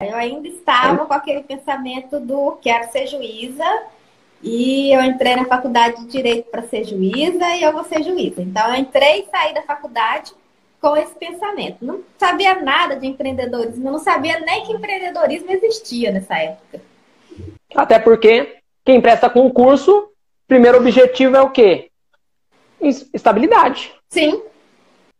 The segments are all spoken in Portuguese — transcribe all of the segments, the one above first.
Eu ainda estava com aquele pensamento do quero ser juíza e eu entrei na faculdade de direito para ser juíza e eu vou ser juíza. Então eu entrei e saí da faculdade com esse pensamento. Não sabia nada de empreendedorismo, não sabia nem que empreendedorismo existia nessa época. Até porque quem presta concurso, primeiro objetivo é o quê? Estabilidade. Sim.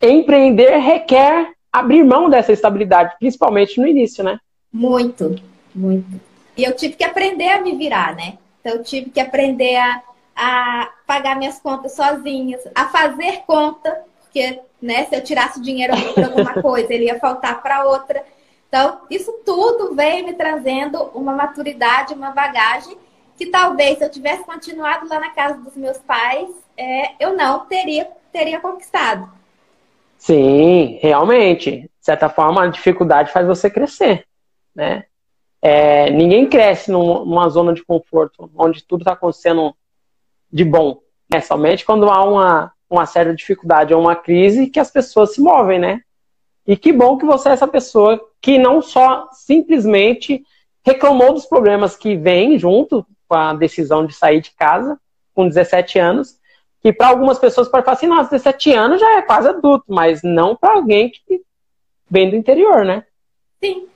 Empreender requer abrir mão dessa estabilidade, principalmente no início, né? Muito, muito. E eu tive que aprender a me virar, né? Então eu tive que aprender a, a pagar minhas contas sozinhas, a fazer conta, porque né, se eu tirasse dinheiro para alguma coisa, ele ia faltar para outra. Então, isso tudo veio me trazendo uma maturidade, uma bagagem que talvez se eu tivesse continuado lá na casa dos meus pais, é, eu não teria, teria conquistado. Sim, realmente. De certa forma, a dificuldade faz você crescer né? É, ninguém cresce numa zona de conforto onde tudo está acontecendo de bom, né? Somente quando há uma, uma certa dificuldade ou uma crise que as pessoas se movem, né? E que bom que você é essa pessoa que não só simplesmente reclamou dos problemas que vêm junto com a decisão de sair de casa com 17 anos, que para algumas pessoas pode falar assim, nossa, 17 anos já é quase adulto, mas não para alguém que vem do interior, né? Sim.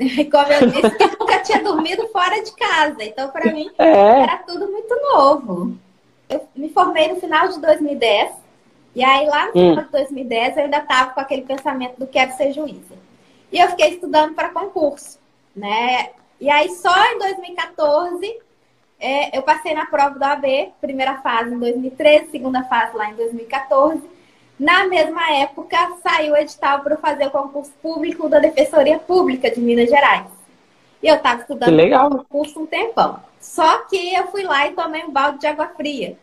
Como eu disse, que nunca tinha dormido fora de casa. Então, para mim, é. era tudo muito novo. Eu me formei no final de 2010. E aí, lá no final hum. de 2010, eu ainda estava com aquele pensamento do quero ser juíza. E eu fiquei estudando para concurso, né? E aí, só em 2014, é, eu passei na prova do AB, primeira fase em 2013, segunda fase lá em 2014. Na mesma época, saiu o edital para fazer o concurso público da Defensoria Pública de Minas Gerais. E eu estava estudando o concurso um tempão. Só que eu fui lá e tomei um balde de água fria.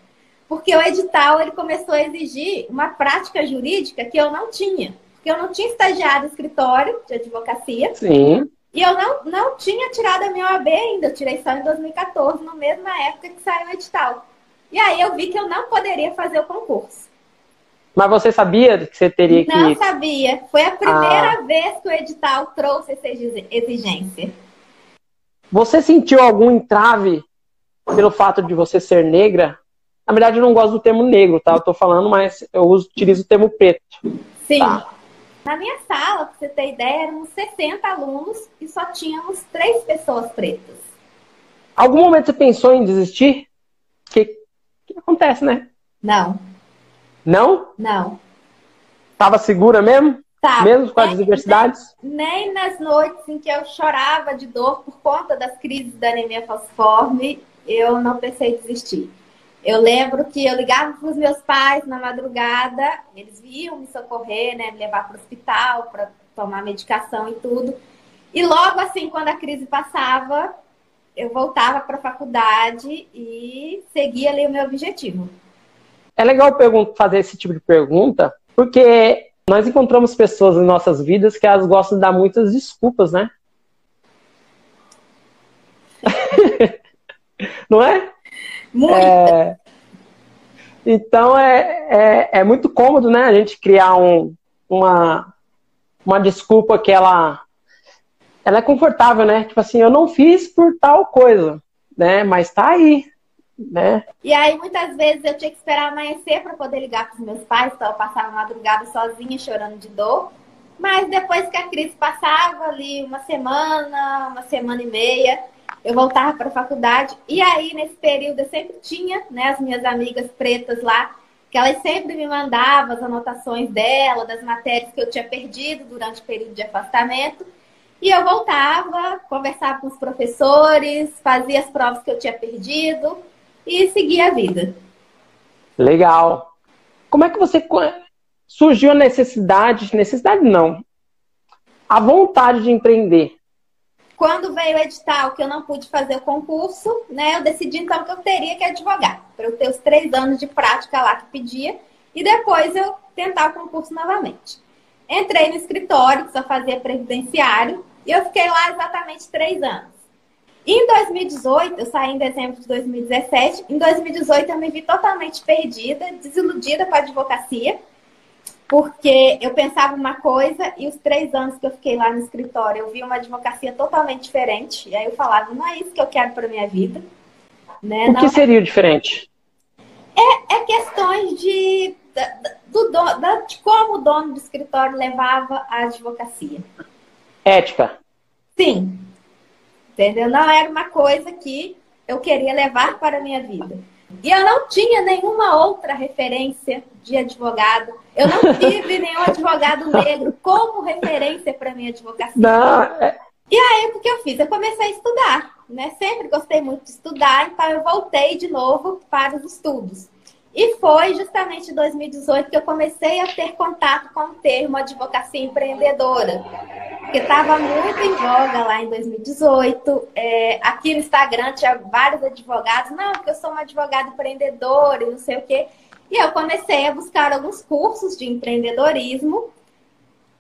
Porque o edital ele começou a exigir uma prática jurídica que eu não tinha. Porque eu não tinha estagiado escritório de advocacia. Sim. E eu não, não tinha tirado a minha OAB ainda. Eu tirei só em 2014, na mesma época que saiu o edital. E aí eu vi que eu não poderia fazer o concurso. Mas você sabia que você teria que. Não sabia. Foi a primeira ah. vez que o edital trouxe essa exigência. Você sentiu algum entrave pelo fato de você ser negra? Na verdade, eu não gosto do termo negro, tá? Eu tô falando, mas eu uso, utilizo o termo preto. Sim. Tá? Na minha sala, pra você ter ideia, éramos 60 alunos e só tínhamos três pessoas pretas. Algum momento você pensou em desistir? Que, que acontece, né? Não. Não? Não. Tava segura mesmo? Tá. Mesmo com as adversidades? Nem, nem, nas noites em que eu chorava de dor por conta das crises da anemia falciforme, eu não pensei em desistir. Eu lembro que eu ligava para os meus pais na madrugada, eles vinham me socorrer, né, me levar para o hospital para tomar medicação e tudo. E logo assim, quando a crise passava, eu voltava para a faculdade e seguia ali o meu objetivo. É legal fazer esse tipo de pergunta, porque nós encontramos pessoas em nossas vidas que elas gostam de dar muitas desculpas, né? Não é? Muito. É... Então é, é, é, muito cômodo, né? A gente criar um, uma, uma desculpa que ela, ela é confortável, né? Tipo assim, eu não fiz por tal coisa, né? Mas tá aí, né? E aí, muitas vezes, eu tinha que esperar amanhecer para poder ligar para os meus pais, então eu passava a madrugada sozinha, chorando de dor. Mas depois que a crise passava, ali uma semana, uma semana e meia, eu voltava para a faculdade. E aí, nesse período, eu sempre tinha né, as minhas amigas pretas lá, que elas sempre me mandavam as anotações dela, das matérias que eu tinha perdido durante o período de afastamento. E eu voltava, conversava com os professores, fazia as provas que eu tinha perdido e seguir a vida. Legal. Como é que você surgiu a necessidade, necessidade não, a vontade de empreender? Quando veio o edital que eu não pude fazer o concurso, né, eu decidi então que eu teria que advogar, para eu ter os três anos de prática lá que pedia, e depois eu tentar o concurso novamente. Entrei no escritório, que só fazia previdenciário, e eu fiquei lá exatamente três anos. Em 2018, eu saí em dezembro de 2017. Em 2018, eu me vi totalmente perdida, desiludida com a advocacia. porque eu pensava uma coisa e os três anos que eu fiquei lá no escritório eu vi uma advocacia totalmente diferente. E aí eu falava, não é isso que eu quero para minha vida. Né? O que não seria é... diferente? É, é questões de, do, do, de como o dono do escritório levava a advocacia. Ética. Sim. Entendeu? Não era uma coisa que eu queria levar para a minha vida. E eu não tinha nenhuma outra referência de advogado. Eu não tive nenhum advogado negro como referência para minha advocacia. Não. É e aí, o que eu fiz? Eu comecei a estudar, né? Sempre gostei muito de estudar, então eu voltei de novo para os estudos. E foi justamente em 2018 que eu comecei a ter contato com o termo advocacia empreendedora, que estava muito em voga lá em 2018. É, aqui no Instagram tinha vários advogados, não, porque eu sou uma advogada empreendedora e não sei o quê. E eu comecei a buscar alguns cursos de empreendedorismo,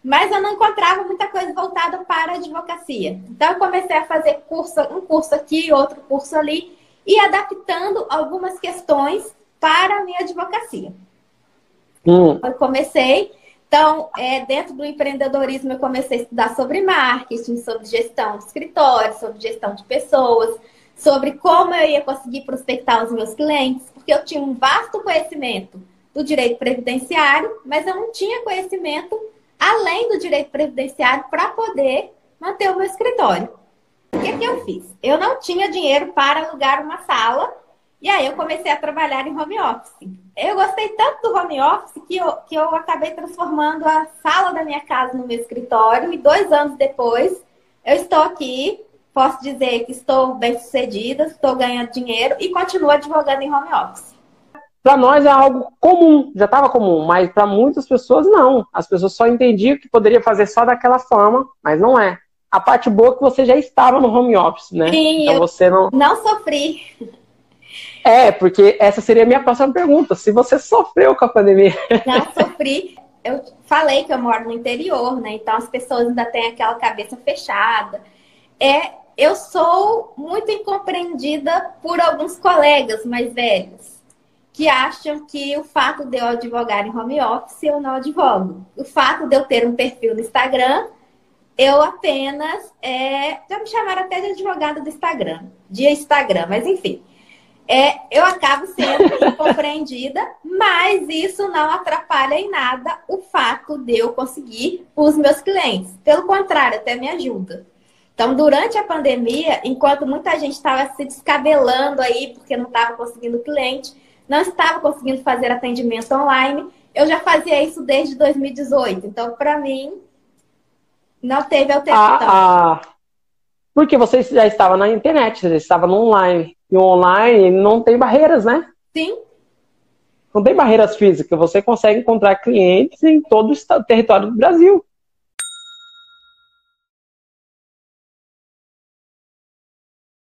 mas eu não encontrava muita coisa voltada para a advocacia. Então eu comecei a fazer curso, um curso aqui, outro curso ali, e adaptando algumas questões para a minha advocacia. Hum. Eu comecei, então, é, dentro do empreendedorismo, eu comecei a estudar sobre marketing, sobre gestão de escritório, sobre gestão de pessoas, sobre como eu ia conseguir prospectar os meus clientes, porque eu tinha um vasto conhecimento do direito previdenciário, mas eu não tinha conhecimento além do direito previdenciário para poder manter o meu escritório. O que, que eu fiz? Eu não tinha dinheiro para alugar uma sala e aí eu comecei a trabalhar em home office. Eu gostei tanto do home office que eu, que eu acabei transformando a sala da minha casa no meu escritório e dois anos depois eu estou aqui, posso dizer que estou bem sucedida, estou ganhando dinheiro e continuo advogando em home office. Para nós é algo comum, já estava comum, mas para muitas pessoas não. As pessoas só entendiam que poderia fazer só daquela forma, mas não é. A parte boa é que você já estava no home office, né? Sim, então você não não sofri. É, porque essa seria a minha próxima pergunta. Se você sofreu com a pandemia. Não sofri. Eu falei que eu moro no interior, né? Então as pessoas ainda têm aquela cabeça fechada. É, eu sou muito incompreendida por alguns colegas mais velhos que acham que o fato de eu advogar em home office eu não advogo. O fato de eu ter um perfil no Instagram, eu apenas é, já me chamaram até de advogada do Instagram, de Instagram, mas enfim é, eu acabo sendo incompreendida, mas isso não atrapalha em nada o fato de eu conseguir os meus clientes. Pelo contrário, até me ajuda. Então, durante a pandemia, enquanto muita gente estava se descabelando aí porque não estava conseguindo cliente, não estava conseguindo fazer atendimento online, eu já fazia isso desde 2018. Então, para mim, não teve alteração. Ah, ah, porque você já estava na internet, você estava no online. E o online não tem barreiras, né? Sim. Não tem barreiras físicas. Você consegue encontrar clientes em todo o território do Brasil.